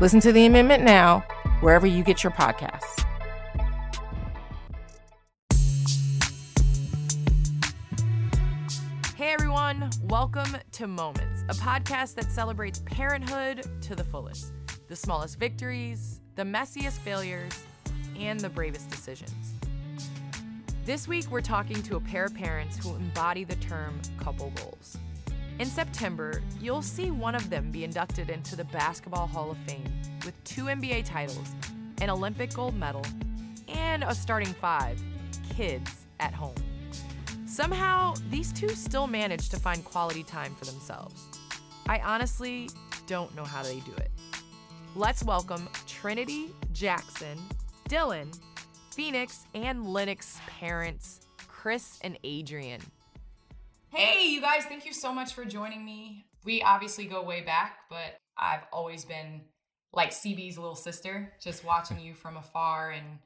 Listen to the amendment now, wherever you get your podcasts. Hey everyone, welcome to Moments, a podcast that celebrates parenthood to the fullest the smallest victories, the messiest failures, and the bravest decisions. This week, we're talking to a pair of parents who embody the term couple goals. In September, you'll see one of them be inducted into the Basketball Hall of Fame with two NBA titles, an Olympic gold medal, and a starting five kids at home. Somehow, these two still manage to find quality time for themselves. I honestly don't know how they do it. Let's welcome Trinity, Jackson, Dylan, Phoenix, and Lennox parents, Chris and Adrienne. Hey, you guys, thank you so much for joining me. We obviously go way back, but I've always been like CB's little sister, just watching you from afar and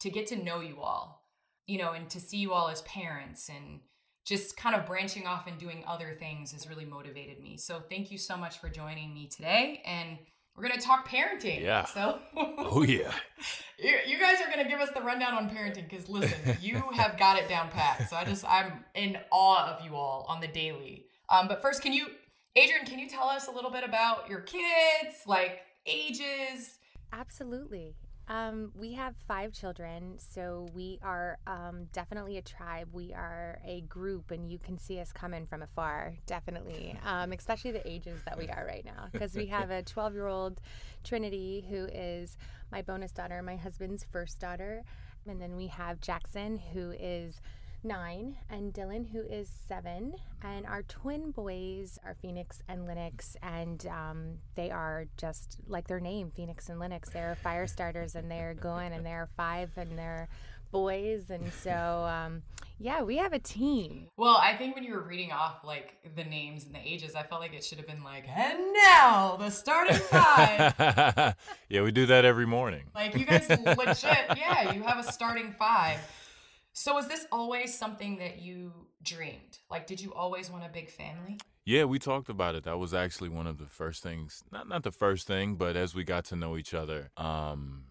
to get to know you all, you know, and to see you all as parents and just kind of branching off and doing other things has really motivated me. So thank you so much for joining me today. And we're going to talk parenting. Yeah. So, oh, yeah. you, you guys are going to give us the rundown on parenting because listen, you have got it down pat. So I just, I'm in awe of you all on the daily. Um, but first, can you, Adrienne, can you tell us a little bit about your kids, like ages? Absolutely. Um, we have five children, so we are um, definitely a tribe. We are a group, and you can see us coming from afar, definitely, um, especially the ages that we are right now. Because we have a 12 year old Trinity, who is my bonus daughter, my husband's first daughter. And then we have Jackson, who is nine, and Dylan, who is seven. And our twin boys are Phoenix and Lennox, and um, they are just like their name, Phoenix and Lennox. They're fire starters, and they're going, and they're five, and they're boys. And so, um, yeah, we have a team. Well, I think when you were reading off like the names and the ages, I felt like it should have been like, and now the starting five. yeah, we do that every morning. Like you guys legit, yeah, you have a starting five. So was this always something that you dreamed? Like did you always want a big family? Yeah, we talked about it. That was actually one of the first things. Not not the first thing, but as we got to know each other, um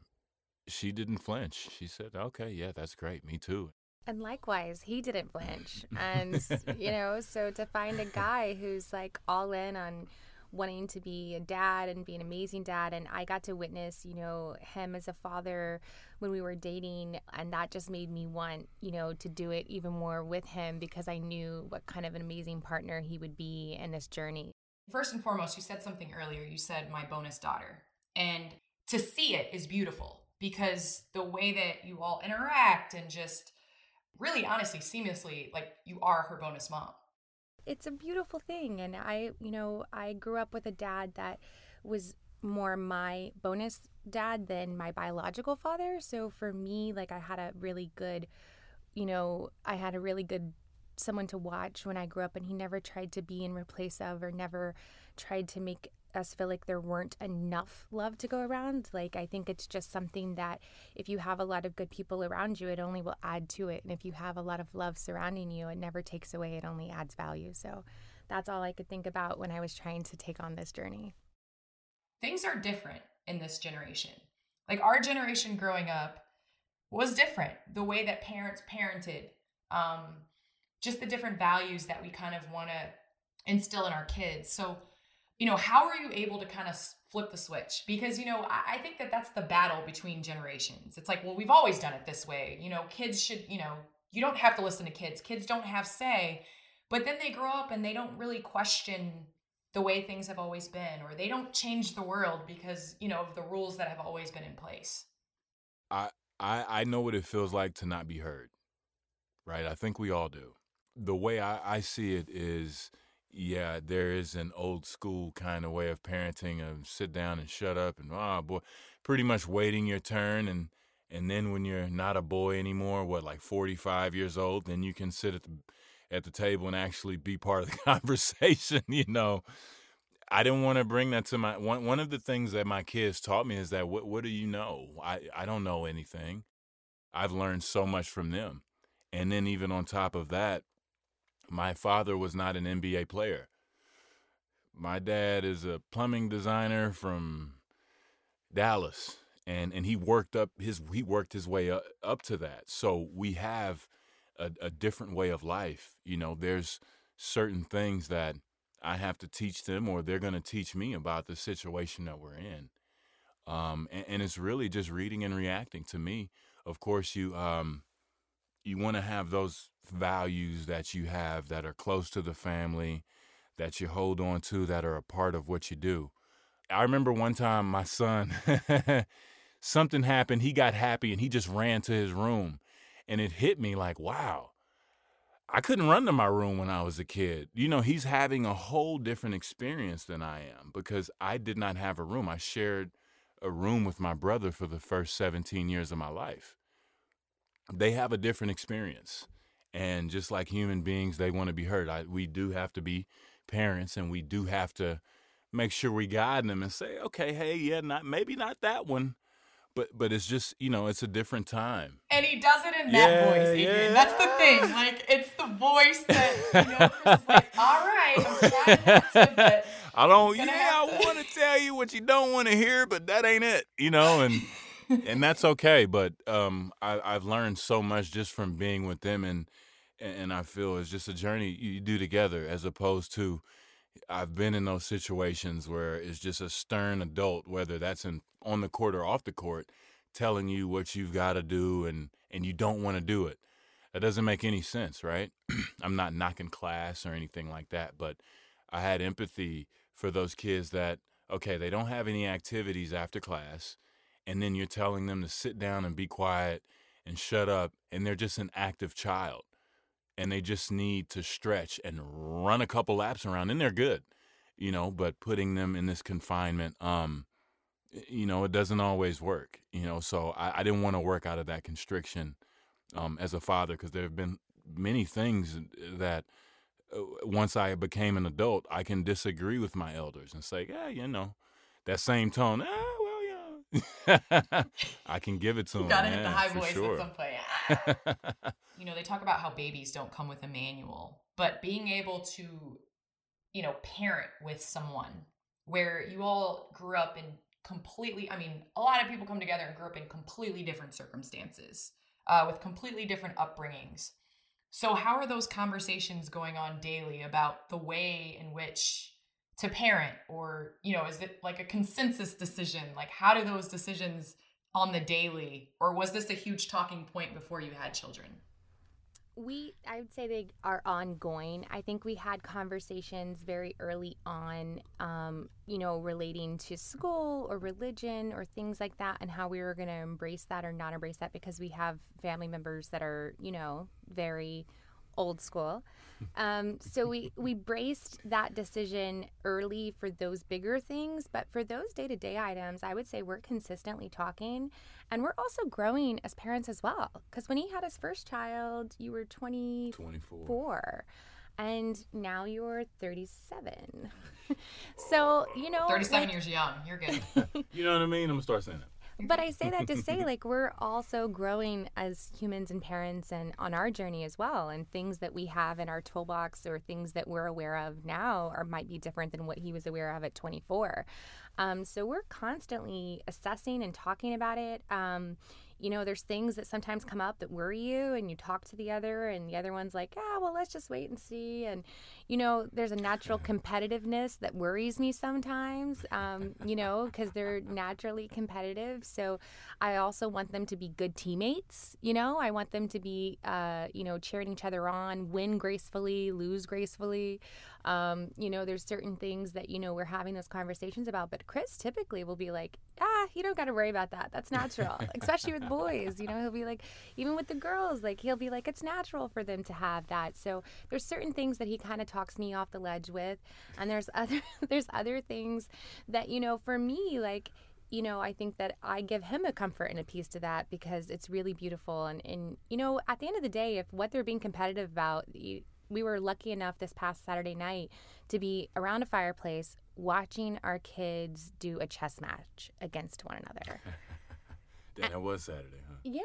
she didn't flinch. She said, "Okay, yeah, that's great. Me too." And likewise, he didn't flinch. And you know, so to find a guy who's like all in on wanting to be a dad and be an amazing dad and I got to witness, you know, him as a father when we were dating and that just made me want, you know, to do it even more with him because I knew what kind of an amazing partner he would be in this journey. First and foremost, you said something earlier. You said my bonus daughter. And to see it is beautiful because the way that you all interact and just really honestly seamlessly like you are her bonus mom it's a beautiful thing. And I, you know, I grew up with a dad that was more my bonus dad than my biological father. So for me, like I had a really good, you know, I had a really good someone to watch when I grew up and he never tried to be in replace of or never tried to make us feel like there weren't enough love to go around. Like, I think it's just something that if you have a lot of good people around you, it only will add to it. And if you have a lot of love surrounding you, it never takes away, it only adds value. So that's all I could think about when I was trying to take on this journey. Things are different in this generation. Like, our generation growing up was different. The way that parents parented, um, just the different values that we kind of want to instill in our kids. So, you know, how are you able to kind of flip the switch? Because, you know, I, I, think that that's the battle between generations. It's like, well, we've always done it this way. You know, kids should, you know, you don't have to listen to kids. Kids don't have say. But then they grow up and they don't really question the way things have always been, or they don't change the world because, you know, of the rules that have always been in place. I, I, I know what it feels like to not be heard, right? I think we all do. The way I, I see it is yeah, there is an old school kind of way of parenting of sit down and shut up and oh boy, pretty much waiting your turn and and then when you're not a boy anymore, what like 45 years old, then you can sit at the at the table and actually be part of the conversation, you know. I didn't want to bring that to my one one of the things that my kids taught me is that what what do you know? I I don't know anything. I've learned so much from them. And then even on top of that, my father was not an NBA player. My dad is a plumbing designer from Dallas and and he worked up his he worked his way up, up to that. So we have a, a different way of life. You know, there's certain things that I have to teach them, or they're going to teach me about the situation that we're in. Um, and, and, it's really just reading and reacting. To me, of course, you um, you want to have those values that you have that are close to the family, that you hold on to, that are a part of what you do. I remember one time my son, something happened. He got happy and he just ran to his room, and it hit me like, wow I couldn't run to my room when I was a kid. You know, he's having a whole different experience than I am because I did not have a room. I shared a room with my brother for the first 17 years of my life. They have a different experience. And just like human beings, they want to be heard. I, we do have to be parents and we do have to make sure we guide them and say, okay, hey, yeah, not maybe not that one, but but it's just you know it's a different time and he does it in that yeah, voice adrienne yeah. that's the thing like it's the voice that you know Chris is like all right i'm trying i don't yeah i want to tell you what you don't want to hear but that ain't it you know and and that's okay but um I, i've learned so much just from being with them and and i feel it's just a journey you do together as opposed to I've been in those situations where it's just a stern adult, whether that's in on the court or off the court, telling you what you've got to do and and you don't want to do it. That doesn't make any sense, right? I'm not knocking class or anything like that, but I had empathy for those kids that okay, they don't have any activities after class and then you're telling them to sit down and be quiet and shut up and they're just an active child and they just need to stretch and run a couple laps around and they're good you know but putting them in this confinement um you know it doesn't always work you know so i, I didn't want to work out of that constriction um as a father because there have been many things that uh, once i became an adult i can disagree with my elders and say yeah you know that same tone ah, well yeah i can give it to them gotta hit the high voice sure. at some point you know, they talk about how babies don't come with a manual, but being able to, you know, parent with someone where you all grew up in completely, I mean, a lot of people come together and grew up in completely different circumstances uh, with completely different upbringings. So, how are those conversations going on daily about the way in which to parent, or, you know, is it like a consensus decision? Like, how do those decisions on the daily, or was this a huge talking point before you had children? we i would say they are ongoing i think we had conversations very early on um, you know relating to school or religion or things like that and how we were going to embrace that or not embrace that because we have family members that are you know very old school. Um, so we we braced that decision early for those bigger things, but for those day to day items, I would say we're consistently talking, and we're also growing as parents as well. Because when he had his first child, you were 20, 24. And now you're 37. so, you know. 37 like, years young. You're good. you know what I mean? I'm going to start saying it but I say that to say, like, we're also growing as humans and parents and on our journey as well. And things that we have in our toolbox or things that we're aware of now are might be different than what he was aware of at 24. Um, so we're constantly assessing and talking about it. Um, you know, there's things that sometimes come up that worry you, and you talk to the other, and the other one's like, ah, well, let's just wait and see. And, you know, there's a natural competitiveness that worries me sometimes, um, you know, because they're naturally competitive. So I also want them to be good teammates, you know, I want them to be, uh, you know, cheering each other on, win gracefully, lose gracefully. Um, you know, there's certain things that, you know, we're having those conversations about, but Chris typically will be like, ah, ah, you don't got to worry about that. That's natural, especially with boys. You know, he'll be like, even with the girls, like he'll be like, it's natural for them to have that. So there's certain things that he kind of talks me off the ledge with, and there's other there's other things that you know, for me, like you know, I think that I give him a comfort and a piece to that because it's really beautiful. And, and you know, at the end of the day, if what they're being competitive about, you, we were lucky enough this past Saturday night to be around a fireplace watching our kids do a chess match against one another. that was Saturday, huh? Yeah.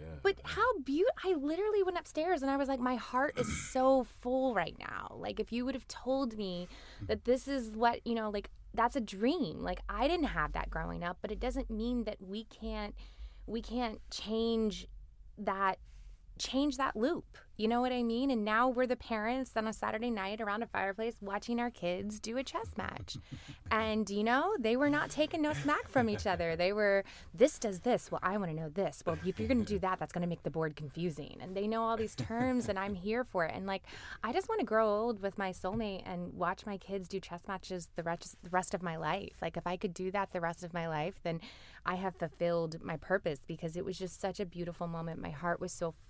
I forgot, yeah. But how beautiful! I literally went upstairs and I was like, my heart is so full right now. Like, if you would have told me that this is what you know, like that's a dream. Like I didn't have that growing up, but it doesn't mean that we can't we can't change that change that loop. You know what I mean? And now we're the parents on a Saturday night around a fireplace watching our kids do a chess match. and, you know, they were not taking no smack from each other. They were, this does this. Well, I want to know this. Well, if you're going to do that, that's going to make the board confusing. And they know all these terms, and I'm here for it. And, like, I just want to grow old with my soulmate and watch my kids do chess matches the rest, the rest of my life. Like, if I could do that the rest of my life, then I have fulfilled my purpose because it was just such a beautiful moment. My heart was so full.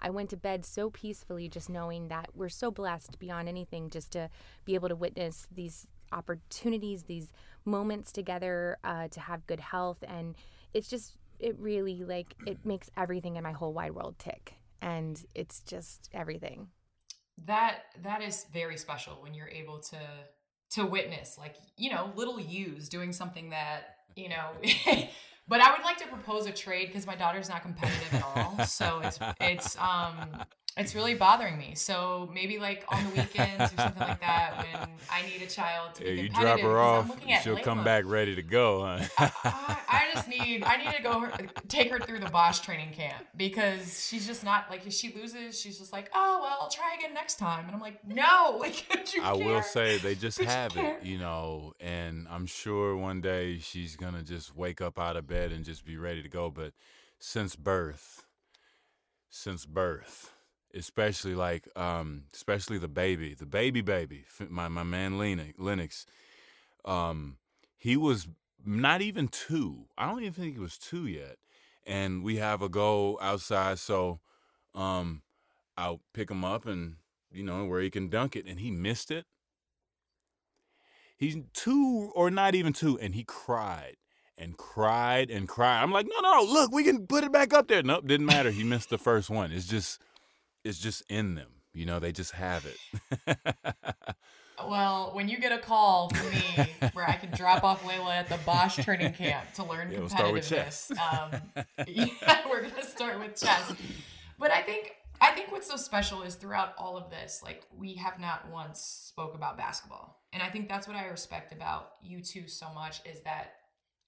I went to bed so peacefully, just knowing that we're so blessed beyond anything just to be able to witness these opportunities, these moments together uh, to have good health. And it's just, it really like, it makes everything in my whole wide world tick. And it's just everything. That that is very special when you're able to to witness like you know little yous doing something that you know But I would like to propose a trade because my daughter's not competitive at all. So it's it's um it's really bothering me. So maybe like on the weekends or something like that when I need a child to yeah, be you drop her off, she'll Lailaa. come back ready to go, huh? I, I just need I need to go her, take her through the Bosh training camp because she's just not like if she loses, she's just like, oh well, I'll try again next time, and I'm like, no, like you I care? will say they just Could you have care? it, you know, and I'm sure one day she's gonna just wake up out of bed and just be ready to go. But since birth, since birth, especially like, um, especially the baby, the baby baby, my my man Lennox, um, he was not even two. I don't even think he was two yet, and we have a go outside, so um, I'll pick him up and you know where he can dunk it, and he missed it. He's two or not even two, and he cried and cried and cried. I'm like, no, no, no, look, we can put it back up there. Nope, didn't matter. He missed the first one. It's just, it's just in them. You know, they just have it. Well, when you get a call from me where I can drop off Lailaa at the Bosh training camp to learn Yeah, we'll start with competitiveness, um, yeah, we're gonna start with chess. But I think I think what's so special is throughout all of this, like we have not once spoke about basketball, and I think that's what I respect about you two so much is that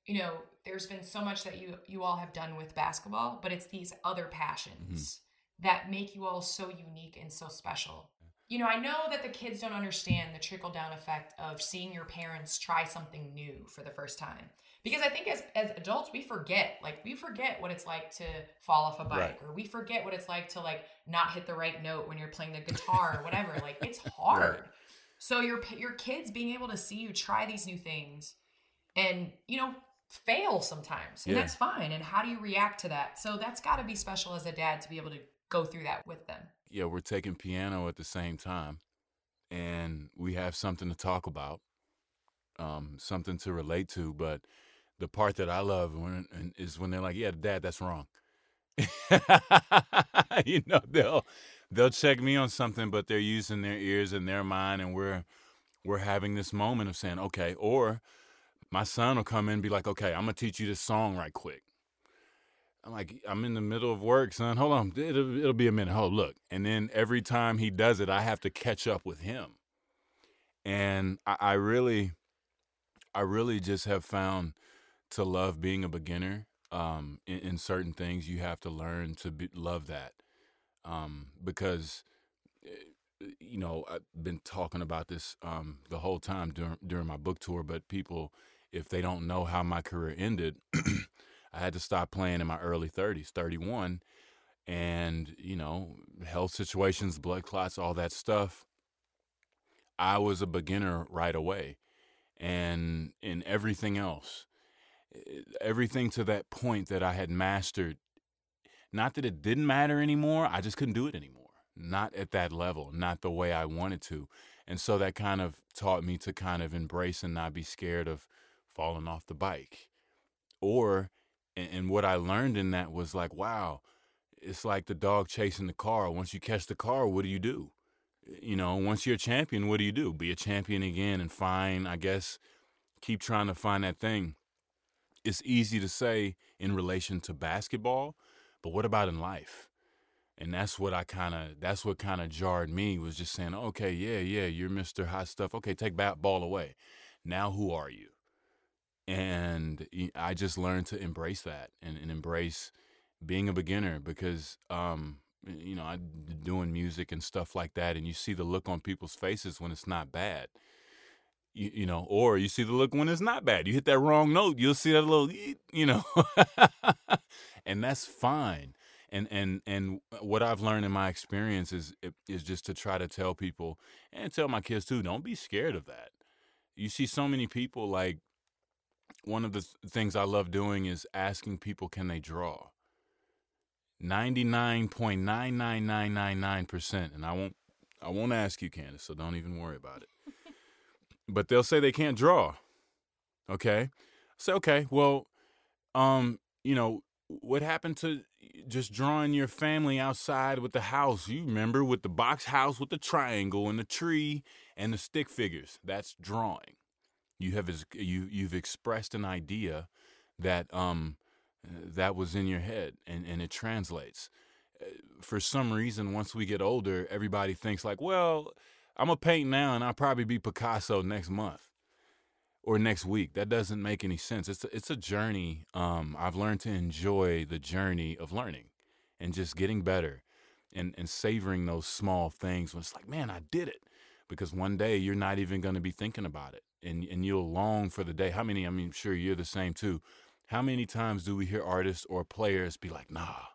you know there's been so much that you you all have done with basketball, but it's these other passions that make you all so unique and so special you know, I know that the kids don't understand the trickle down effect of seeing your parents try something new for the first time. Because I think as, as adults, we forget, like, we forget what it's like to fall off a bike, Right. or we forget what it's like to, like, not hit the right note when you're playing the guitar or whatever. Like, it's hard. Right. So, your, your kids being able to see you try these new things and, you know, fail sometimes, and Yeah. that's fine. And how do you react to that? So, that's got to be special as a dad to be able to go through that with them. yeah, we're taking piano at the same time, and we have something to talk about, um, something to relate to. But the part that I love is when they're like, "Yeah, Dad, that's wrong." you know, they'll they'll check me on something, but they're using their ears and their mind, and we're we're having this moment of saying, "Okay," or my son will come in and be like, "Okay, I'm gonna teach you this song right quick." I'm like, I'm in the middle of work, son. Hold on, it'll, it'll be a minute. Hold, look, and then every time he does it, I have to catch up with him, and I, I really, I really just have found to love being a beginner. Um, in, in certain things, you have to learn to be, love that, um, because, eh, you know, I've been talking about this um, the whole time during during my book tour. But people, if they don't know how my career ended. I had to stop playing in my early 30s, 31, and you know, health situations, blood clots, all that stuff. I was a beginner right away, and in everything else, everything to that point that I had mastered. Not that it didn't matter anymore, I just couldn't do it anymore. Not at that level, not the way I wanted to. And so that kind of taught me to kind of embrace and not be scared of falling off the bike. Or, and what I learned in that was like, wow, it's like the dog chasing the car. Once you catch the car, what do you do? You know, once you're a champion, what do you do? Be a champion again and find, I guess, keep trying to find that thing it's easy to say in relation to basketball, but what about in life? And that's what I kind of that's what kind of jarred me was just saying, okay, yeah, yeah, you're Mr. Hot Stuff. Okay, take bat ball away. Now who are you? And I just learned to embrace that and, and embrace being a beginner because um, you know, I doing music and stuff like that, and you see the look on people's faces when it's not bad you, you know, or you see the look when it's not bad. You hit that wrong note, you'll see that little, you know, and that's fine. And and and what I've learned in my experience is is just to try to tell people and tell my kids too, don't be scared of that. You see so many people like one of the th- things I love doing is asking people can they draw. 99.99999% and I won't I won't ask you Candace, so don't even worry about it but they'll say they can't draw. Okay. Say, okay, well, um, you know, what happened to just drawing your family outside with the house? You remember with the box house with the triangle and the tree and the stick figures. That's drawing. You have you you've expressed an idea that um that was in your head and and it translates. Uh, for some reason, once we get older, everybody thinks like, well, I'm gonna paint now, and I'll probably be Picasso next month or next week. That doesn't make any sense. It's a, it's a journey. Um, I've learned to enjoy the journey of learning and just getting better and and savoring those small things when it's like, man, I did it. Because one day you're not even going to be thinking about it, and and you'll long for the day. How many? I mean, sure you're the same too. How many times do we hear artists or players be like, nah,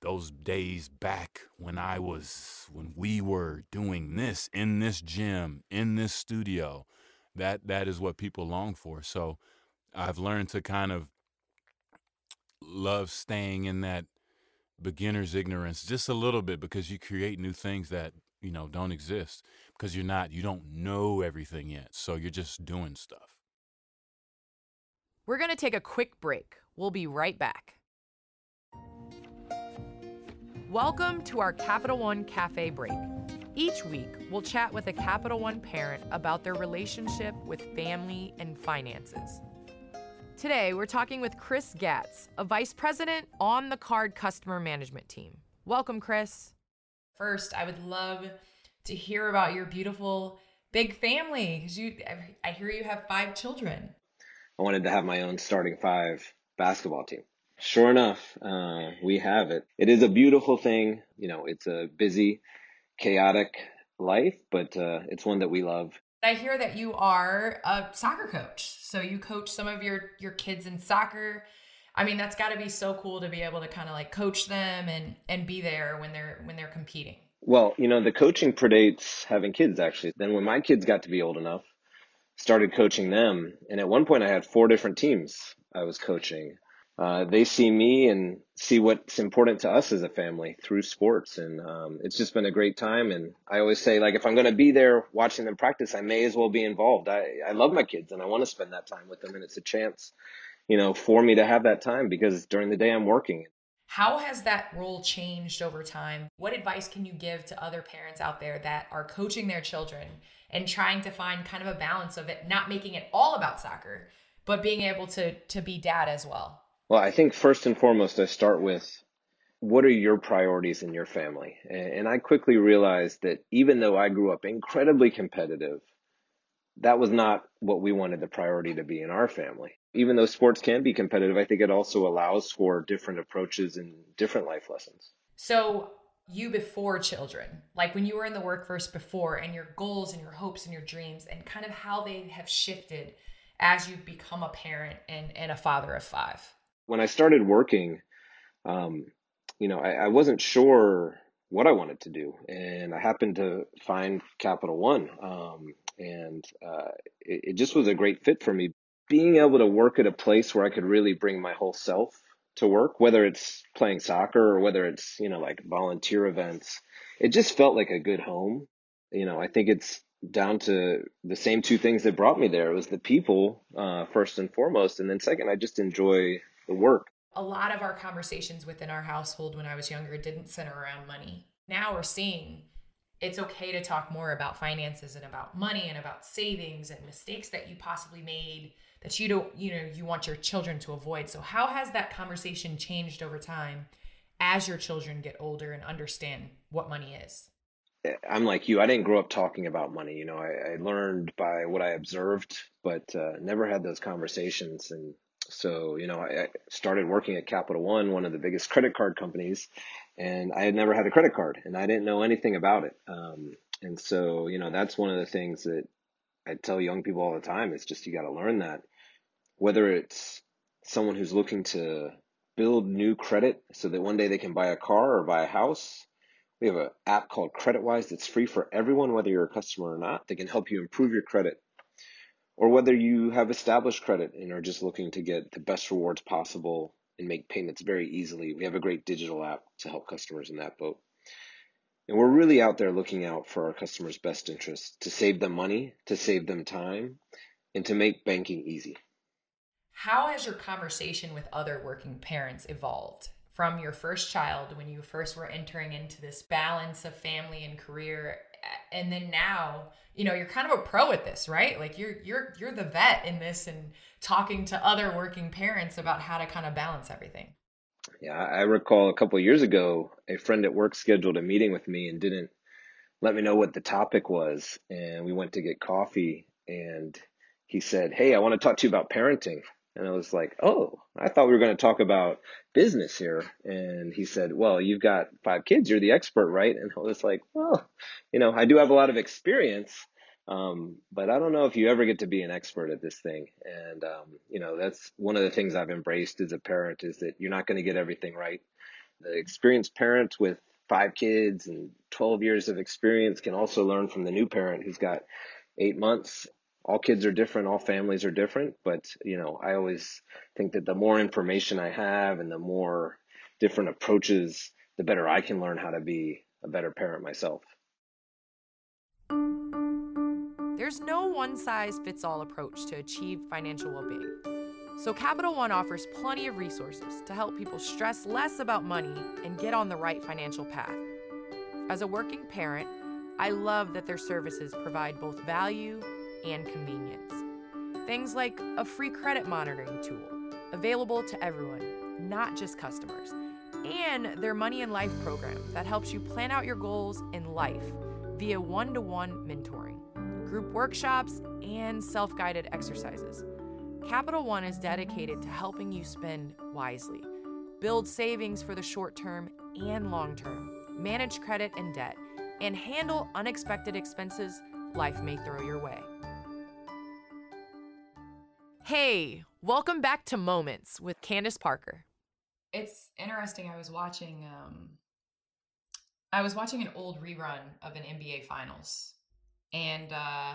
those days back when I was when we were doing this in this gym, in this studio. That that is what people long for. So I've learned to kind of love staying in that beginner's ignorance just a little bit because you create new things that, you know, don't exist because you're not you don't know everything yet. So you're just doing stuff. We're going to take a quick break. We'll be right back. Welcome to our Capital One Cafe break. Each week, we'll chat with a Capital One parent about their relationship with family and finances. Today, we're talking with Chris Gatz, a vice president on the card customer management team. Welcome, Chris. First, I would love to hear about your beautiful big family because you I hear you have five children. I wanted to have my own starting five basketball team. Sure enough, uh, we have it. It is a beautiful thing. You know, it's a busy, chaotic life, but uh, it's one that we love. I hear that you are a soccer coach. So you coach some of your your kids in soccer. I mean, that's got to be so cool to be able to kind of like coach them and and be there when they're when they're competing. Well, you know, the coaching predates having kids actually. Then when my kids got to be old enough, started coaching them, and at one point I had four different teams I was coaching uh, they see me and see what's important to us as a family through sports. And um, it's just been a great time. And I always say, like, if I'm going to be there watching them practice, I may as well be involved. I, I love my kids and I want to spend that time with them. And it's a chance, you know, for me to have that time because during the day I'm working. How has that role changed over time? What advice can you give to other parents out there that are coaching their children and trying to find kind of a balance of it, not making it all about soccer, but being able to to be dad as well? Well, I think first and foremost, I start with what are your priorities in your family? And I quickly realized that even though I grew up incredibly competitive, that was not what we wanted the priority to be in our family. Even though sports can be competitive, I think it also allows for different approaches and different life lessons. So, you before children, like when you were in the workforce before, and your goals and your hopes and your dreams, and kind of how they have shifted as you become a parent and, and a father of five when I started working, um, you know, I, I, wasn't sure what I wanted to do, and I happened to find Capital One, um, and uh, it, it, just was a great fit for me. being able to work at a place where I could really bring my whole self to work, whether it's playing soccer or whether it's, you know, like volunteer events, it just felt like a good home. You know, I think it's down to the same two things that brought me there. It was the people, uh, first and foremost. And then second, I just enjoy the work. A lot of our conversations within our household when I was younger didn't center around money. Now we're seeing it's okay to talk more about finances and about money and about savings and mistakes that you possibly made that you don't you know you want your children to avoid. So how has that conversation changed over time as your children get older and understand what money is? I'm like you. I didn't grow up talking about money you know. I, I learned by what i observed but uh, never had those conversations. And so you know I, I started working at capital one one of the biggest credit card companies and I had never had a credit card and I didn't know anything about it. Um, and so, you know, that's one of the things that I tell young people all the time. It's just you got to learn that. Whether it's someone who's looking to build new credit so that one day they can buy a car or buy a house, we have an app called CreditWise that's free for everyone, whether you're a customer or not, that can help you improve your credit. Or whether you have established credit and are just looking to get the best rewards possible and make payments very easily. We have a great digital app to help customers in that boat. And we're really out there looking out for our customers' best interests to save them money, to save them time, and to make banking easy. How has your conversation with other working parents evolved from your first child when you first were entering into this balance of family and career and then now you know you're kind of a pro at this right? Like you're you're you're the vet in this and talking to other working parents about how to kind of balance everything. Yeah i recall a couple years ago a friend at work scheduled a meeting with me and didn't let me know what the topic was and we went to get coffee and he said hey i want to talk to you about parenting and I was like, oh, I thought we were going to talk about business here. And he said, well, you've got five kids. You're the expert, right? And I was like, well, you know, I do have a lot of experience, um, but I don't know if you ever get to be an expert at this thing. And, um, you know, that's one of the things I've embraced as a parent is that you're not going to get everything right. The experienced parent with five kids and 12 years of experience can also learn from the new parent who's got eight months all kids are different, all families are different, but you know, I always think that the more information I have and the more different approaches, the better I can learn how to be a better parent myself. There's no one size fits all approach to achieve financial well being. So, Capital One offers plenty of resources to help people stress less about money and get on the right financial path. As a working parent, I love that their services provide both value and convenience. Things like a free credit monitoring tool available to everyone, not just customers, and their Money and Life program that helps you plan out your goals in life via one to one mentoring, group workshops, and self guided exercises. Capital One is dedicated to helping you spend wisely, build savings for the short term and long term, manage credit and debt, and handle unexpected expenses life may throw your way. Hey, welcome back to Moments with Candace Parker. It's interesting. I was watching um I was watching an old rerun of an NBA finals. And uh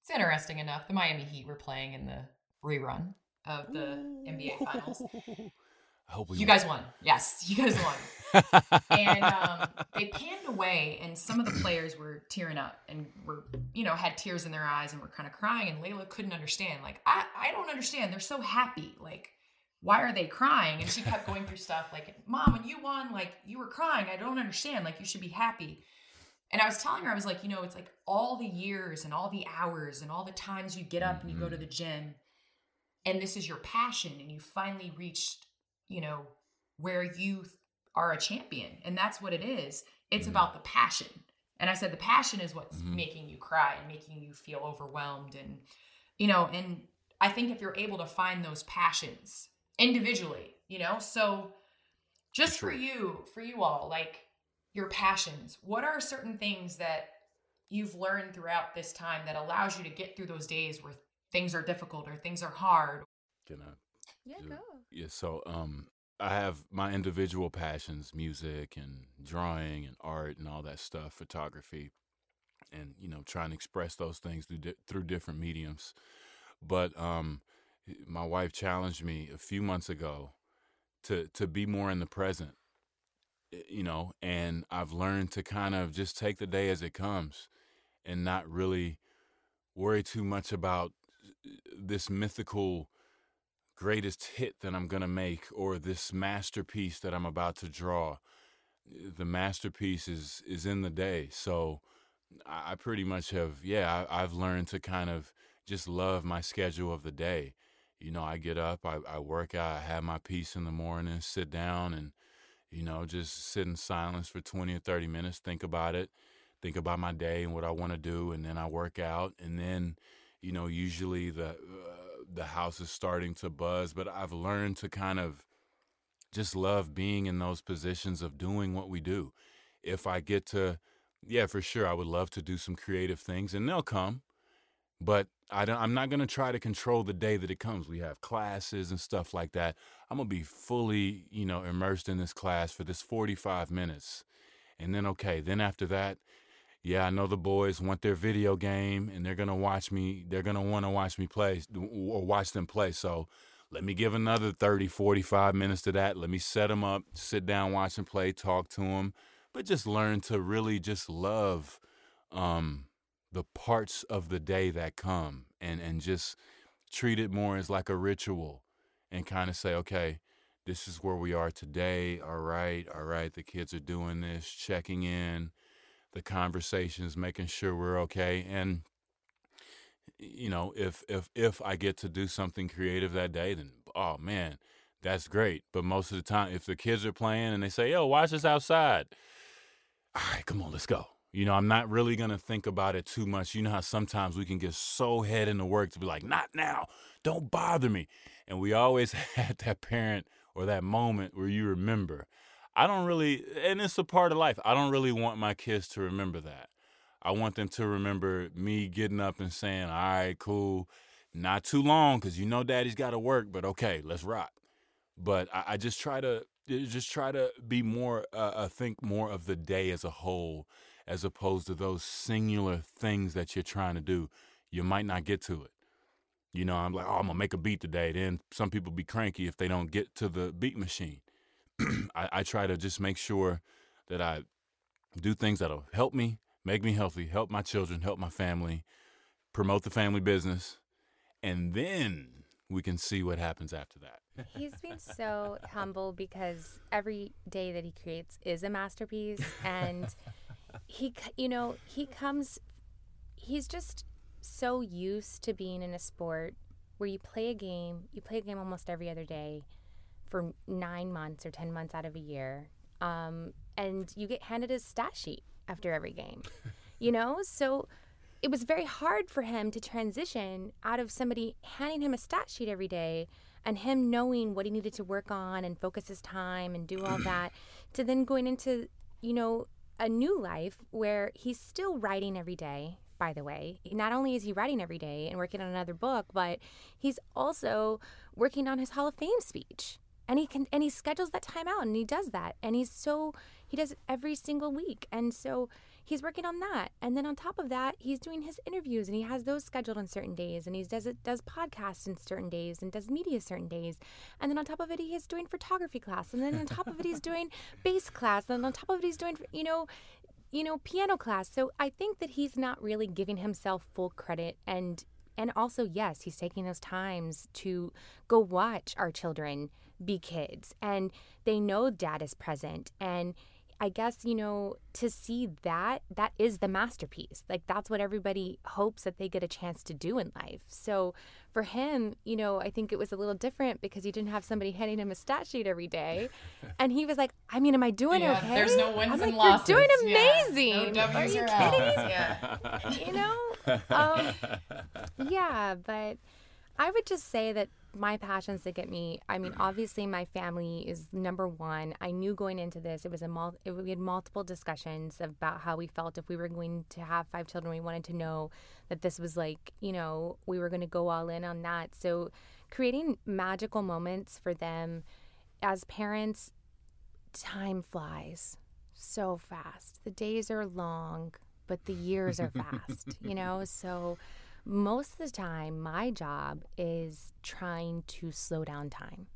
it's interesting enough. The Miami Heat were playing in the rerun of the NBA finals. I hope we you won. guys won. Yes, you guys won. and um, they panned away, and some of the players were tearing up and were, you know, had tears in their eyes and were kind of crying. And Lailaa couldn't understand. Like, I, I don't understand. They're so happy. Like, why are they crying? And she kept going through stuff like, Mom, when you won, like, you were crying. I don't understand. Like, you should be happy. And I was telling her, I was like, you know, it's like all the years and all the hours and all the times you get up and you go to the gym, and this is your passion, and you finally reached, you know, where you are a champion. And that's what it is. It's Mhm. about the passion. And I said, the passion is what's Mhm. making you cry and making you feel overwhelmed. And, you know, and I think if you're able to find those passions individually, you know, so just for you, for you all, like your passions, what are certain things that you've learned throughout this time that allows you to get through those days where things are difficult or things are hard? You I Yeah, go. Yeah, so um I have my individual passions, music and drawing and art and all that stuff, photography, and you know, trying to express those things through di- through different mediums. But um my wife challenged me a few months ago to to be more in the present you know and i've learned to kind of just take the day as it comes and not really worry too much about this mythical greatest hit that i'm going to make or this masterpiece that i'm about to draw the masterpiece is is in the day so i pretty much have yeah I, i've learned to kind of just love my schedule of the day you know, I get up, I, I work out, I have my peace in the morning, sit down and, you know, just sit in silence for 20 or 30 minutes, think about it, think about my day and what I want to do. And then I work out. And then, you know, usually the, uh, the house is starting to buzz, but I've learned to kind of just love being in those positions of doing what we do. If I get to, yeah, for sure, I would love to do some creative things and they'll come. But I don't, I'm not going to try to control the day that it comes. We have classes and stuff like that. I'm going to be fully, you know, immersed in this class for this 45 minutes. And then, okay, then after that, yeah, I know the boys want their video game and they're going to watch me. They're going to want to watch me play or watch them play. So let me give another 30, 45 minutes to that. Let me set them up, sit down, watch them play, talk to them, but just learn to really just love, um, the parts of the day that come and and just treat it more as like a ritual and kind of say okay this is where we are today all right all right the kids are doing this checking in the conversations making sure we're okay and you know if if if i get to do something creative that day then oh man that's great but most of the time if the kids are playing and they say yo watch us outside all right come on let's go you know, I'm not really to think about it too much. You know how sometimes we can get so head into work to be like, not now, don't bother me. And we always had that parent or that moment where you remember. I don't really, and it's a part of life. I don't really want my kids to remember that. I want them to remember me getting up and saying, all right, cool, not too long because you know daddy's got to work, but okay, let's rock. But I, I just try to just try to be more, uh, think more of the day as a whole as opposed to those singular things that you're trying to do. You might not get to it. You know, I'm like, oh, I'm gonna make a beat today. Then some people be cranky if they don't get to the beat machine. I, I try to just make sure that I do things that'll help me, make me healthy, help my children, help my family, promote the family business, and then we can see what happens after that. He's been so humble because every day that he creates is a masterpiece and he you know he comes he's just so used to being in a sport where you play a game you play a game almost every other day for nine months or ten months out of a year um, and you get handed a stat sheet after every game you know so it was very hard for him to transition out of somebody handing him a stat sheet every day and him knowing what he needed to work on and focus his time and do all that to then going into you know a new life where he's still writing every day by the way. Not only is he writing every day and working on another book, but he's also working on his Hall of Fame speech. And he can and he schedules that time out and he does that. And he's so he does it every single week. And so he's working on that. And then on top of that, he's doing his interviews and he has those scheduled on certain days and he does it does podcasts in certain days and does media certain days. And then on top of it, he is doing photography class. And then on top of it, he's doing bass class. And on top of it, he's doing you know you know piano class. So I think that he's not really giving himself full credit and and also yes, he's taking those times to go watch our children be kids and they know dad is present and I guess, you know, to see that, that is the masterpiece. Like, that's what everybody hopes that they get a chance to do in life. So, for him, you know, I think it was a little different because he didn't have somebody handing him a stat sheet every day. And he was like, I mean, am I doing yeah, okay? There's no wins I'm and like, losses. You're doing amazing. Yeah. No Are you kidding? yeah. You know? Um, yeah, but I would just say that my passions that get me i mean obviously my family is number one. I knew going into this it was a mul- it, we had multiple discussions about how we felt if we were going to have five children. We wanted to know that this was like you know we were going to go all in on that. So creating magical moments for them as parents time flies so fast. The days are long but the years are fast you know? So most of the time, my job is trying to slow down time.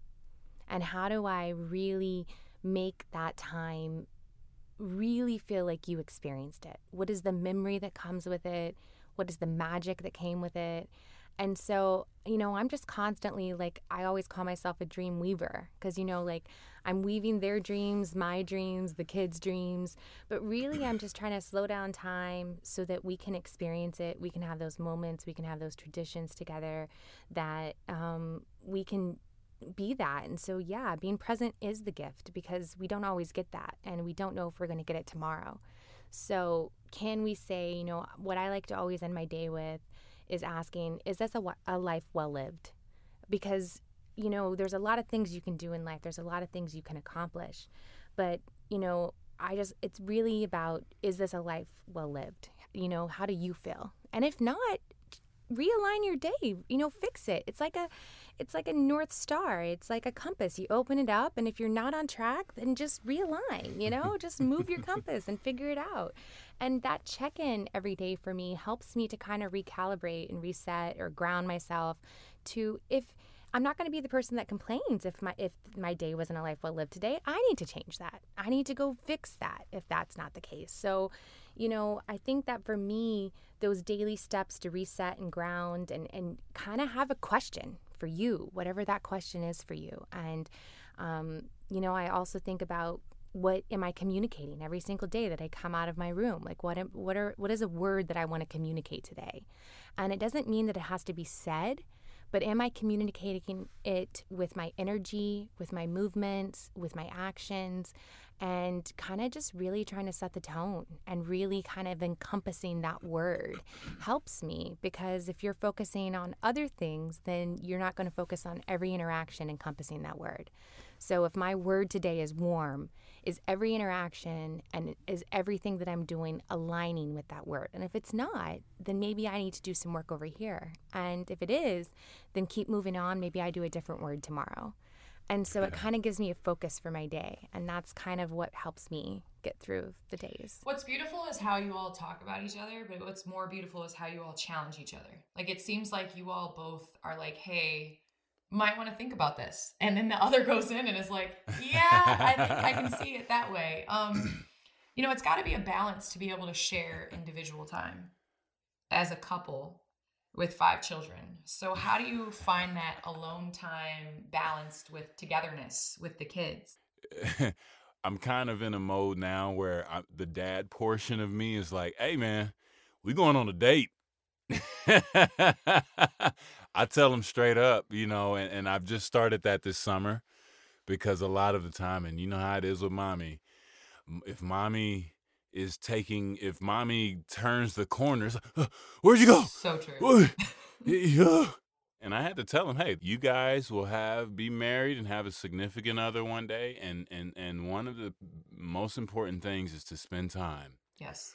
And how do I really make that time really feel like you experienced it? What is the memory that comes with it? What is the magic that came with it? And so, you know, I'm just constantly like, I always call myself a dream weaver because, you know, like I'm weaving their dreams, my dreams, the kids' dreams. But really, I'm just trying to slow down time so that we can experience it. We can have those moments, we can have those traditions together that um, we can be that. And so, yeah, being present is the gift because we don't always get that and we don't know if we're going to get it tomorrow. So, can we say, you know, what I like to always end my day with is asking, is this a, a life well lived? Because, you know, there's a lot of things you can do in life, there's a lot of things you can accomplish. But, you know, I just, it's really about, is this a life well lived? You know, how do you feel? And if not, realign your day, you know, fix it. It's like a, it's like a north star it's like a compass you open it up and if you're not on track then just realign you know just move your compass and figure it out and that check-in every day for me helps me to kind of recalibrate and reset or ground myself to if I'm not going to be the person that complains if my if my day wasn't a life well lived today. I need to change that. I need to go fix that if that's not the case. So, you know, I think that for me, those daily steps to reset and ground and and kind of have a question for you, whatever that question is for you. And, um, you know, I also think about what am I communicating every single day that I come out of my room? Like what am, what are what is a word that I want to communicate today? And it doesn't mean that it has to be said, but am I communicating it with my energy, with my movements, with my actions? And kind of just really trying to set the tone and really kind of encompassing that word helps me because if you're focusing on other things, then you're not going to focus on every interaction encompassing that word. So if my word today is warm, is every interaction and is everything that I'm doing aligning with that word? And if it's not, then maybe I need to do some work over here. And if it is, then keep moving on. Maybe I do a different word tomorrow. And so it kind of gives me a focus for my day. And that's kind of what helps me get through the days. What's beautiful is how you all talk about each other, but what's more beautiful is how you all challenge each other. Like it seems like you all both are like, hey, might want to think about this. And then the other goes in and is like, yeah, I think I can see it that way. Um, you know, it's got to be a balance to be able to share individual time as a couple with five children. So, how do you find that alone time balanced with togetherness with the kids? I'm kind of in a mode now where I, the dad portion of me is like, "Hey, man, we going on a date." I tell them straight up, you know, and, and I've just started that this summer because a lot of the time, and you know how it is with mommy, if mommy is taking if mommy turns the corners uh, where'd you go? So true. Yeah. and i had to tell him hey you guys will have be married and have a significant other one day and and and one of the most important things is to spend time. Yes.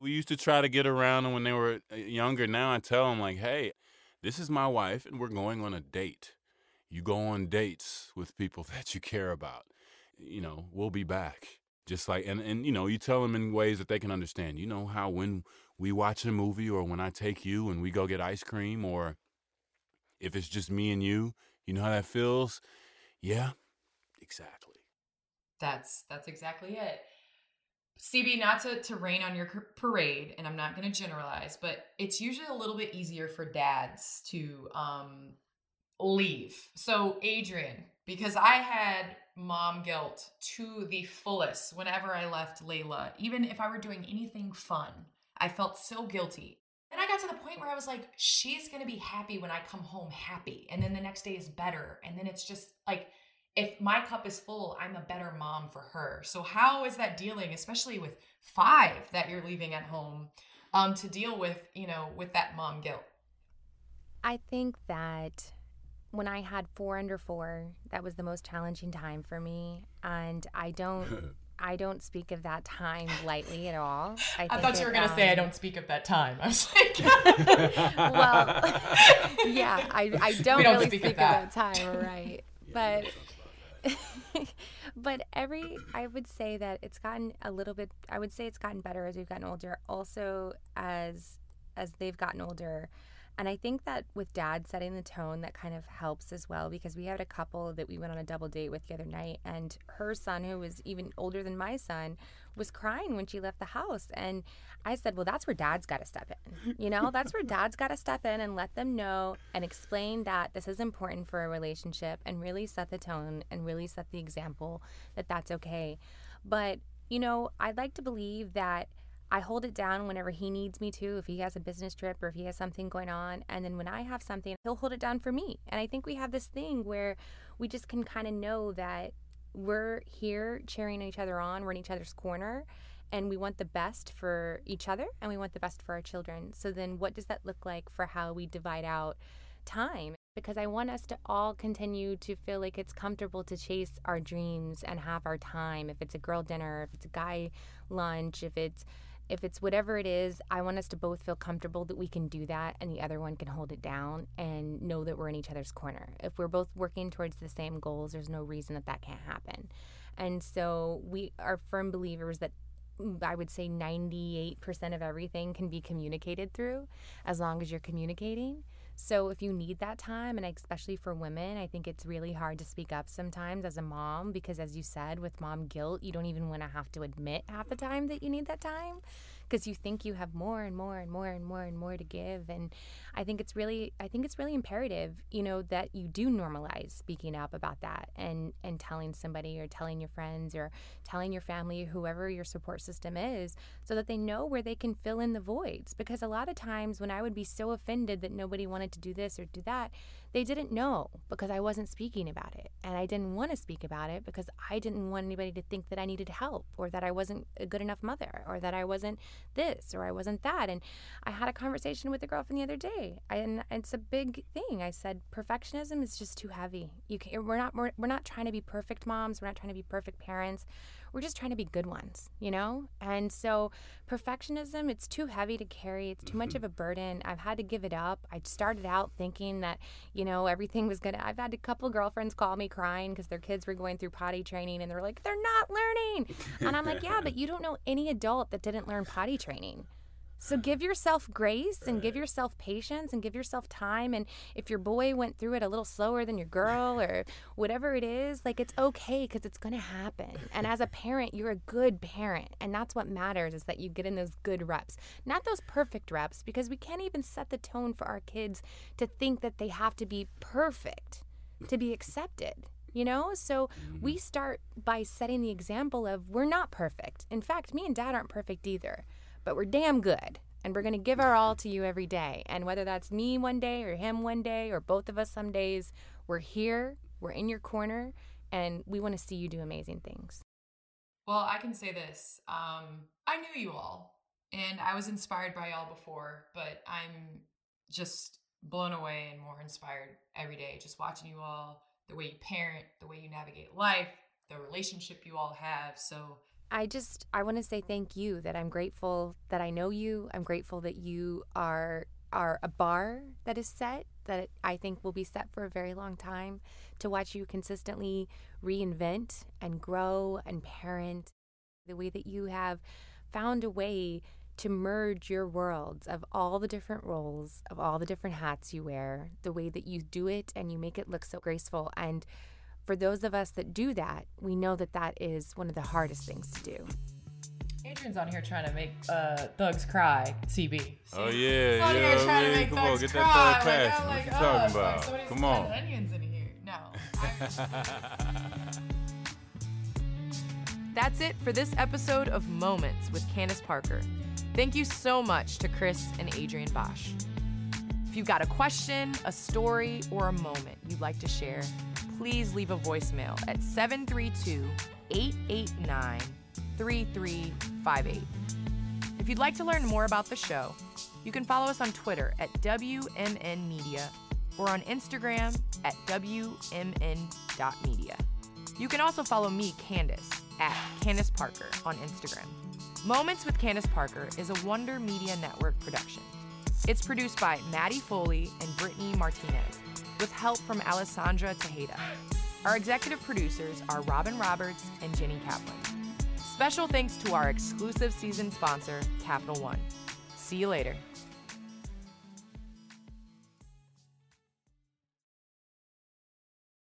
We used to try to get around when they were uh, younger. Now i tell them like hey this is my wife and we're going on a date. You go on dates with people that you care about. You know we'll be back just like and and you know you tell them in ways that they can understand you know how when we watch a movie or when i take you and we go get ice cream or if it's just me and you you know how that feels? Yeah exactly. That's that's exactly it. Cb not to, to rain on your parade and i'm not going to generalize but it's usually a little bit easier for dads to um leave. So adrienne because i had mom guilt to the fullest whenever I left Lailaa. Even if I were doing anything fun, I felt so guilty. And I got to the point where I was like, she's gonna be happy when I come home happy. And then the next day is better. And then it's just like, if my cup is full, I'm a better mom for her. So, how is that dealing, especially with five that you're leaving at home, um, to deal with, you know, with that mom guilt? I think that when I had four under four, that was the most challenging time for me, and I don't. I don't speak of that time lightly at all. I, I thought you were going to um, say I don't speak of that time. I was like, well, yeah, I, I don't, don't really speak, speak of, that. of, that. time, right? But but every I would say that it's gotten a little bit. I would say it's gotten better as we've gotten older. Also, as as they've gotten older, And I think that with dad setting the tone, that kind of helps as well because we had a couple that we went on a double date with the other night, and her son, who was even older than my son, was crying when she left the house. And I said, Well, that's where dad's got to step in. You know, that's where dad's got to step in and let them know and explain that this is important for a relationship and really set the tone and really set the example that that's okay. But, you know, I'd like to believe that I hold it down whenever he needs me to, if he has a business trip or if he has something going on. And then when I have something, he'll hold it down for me. And I think we have this thing where we just can kind of know that we're here cheering each other on, we're in each other's corner, and we want the best for each other and we want the best for our children. So then what does that look like for how we divide out time? Because I want us to all continue to feel like it's comfortable to chase our dreams and have our time. If it's a girl dinner, if it's a guy lunch, if it's if it's whatever it is, I want us to both feel comfortable that we can do that and the other one can hold it down and know that we're in each other's corner. If we're both working towards the same goals, there's no reason that that can't happen. And so we are firm believers that mm, I would say 98% of everything can be communicated through as long as you're communicating. So if you need that time, and especially for women, I think it's really hard to speak up sometimes as a mom because, as you said, with mom guilt, you don't even want to have to admit half the time that you need that time because you think you have more and more and more and more and more to give and i think it's really i think it's really imperative you know that you do normalize speaking up about that and and telling somebody or telling your friends or telling your family whoever your support system is so that they know where they can fill in the voids. Because a lot of times when i would be so offended that nobody wanted to do this or do that they didn't know because I wasn't speaking about it. And I didn't want to speak about it because I didn't want anybody to think that I needed help or that I wasn't a good enough mother or that I wasn't this or I wasn't that. And I had a conversation with a girlfriend the other day, and it's a big thing. I said perfectionism is just too heavy. You can, we're not we're, we're not trying to be perfect moms. We're not trying to be perfect parents we're just trying to be good ones, you know? And so perfectionism, it's too heavy to carry. It's too much of mm-hmm. a burden. I've had to give it up. I started out thinking that, you know, everything was going to, I've had a couple girlfriends call me crying because their kids were going through potty training and they're like, they're not learning. And I'm like, yeah, but you don't know any adult that didn't learn potty training. So give yourself grace and give yourself patience and give yourself time. And if your boy went through it a little slower than your girl or whatever it is, like it's okay because it's going to happen. And as a parent, you're a good parent. And that's what matters is that you get in those good reps, not those perfect reps, because we can't even set the tone for our kids to think that they have to be perfect to be accepted you know? So we mm-hmm. start by setting the example of we're not perfect. In fact, me and dad aren't perfect either but we're damn good. And we're going to give our all to you every day. And whether that's me one day or him one day or both of us some days, we're here, we're in your corner, and we want to see you do amazing things. Well, I can say this um, I knew you all, and I was inspired by y'all before, but I'm just blown away and more inspired every day just watching you all, the way you parent, the way you navigate life, the relationship you all have. So, I just I want to say thank you that I'm grateful that I know you. I'm grateful that you are are a bar that is set that I think will be set for a very long time to watch you consistently reinvent and grow and parent the way that you have found a way to merge your worlds of all the different roles, of all the different hats you wear, the way that you do it and you make it look so graceful and for those of us that do that, we know that that is one of the hardest things to do. Adrienne's on here trying to make uh, thugs cry. CB. See? Oh yeah, He's yeah. here trying to make come thugs on, get cry. that thug Like, passion. I'm What like, you oh, talking it's like about? somebody's Come on. onions in here. No. That's it for this episode of Moments with Candace Parker. Thank you so much to Chris and Adrienne Bosh. If you've got a question, a story, or a moment you'd like to share, please leave a voicemail at 732 889 3358. If you'd like to learn more about the show, you can follow us on Twitter at WMN Media or on Instagram at WMN.media. You can also follow me, Candace, at Candace Parker on Instagram. Moments with Candace Parker is a Wonder Media Network production. It's produced by Maddie Foley and Brittany Martinez, with help from Alessandra Tejeda. Our executive producers are Robin Roberts and Jenny Kaplan. Special thanks to our exclusive season sponsor, Capital One. See you later.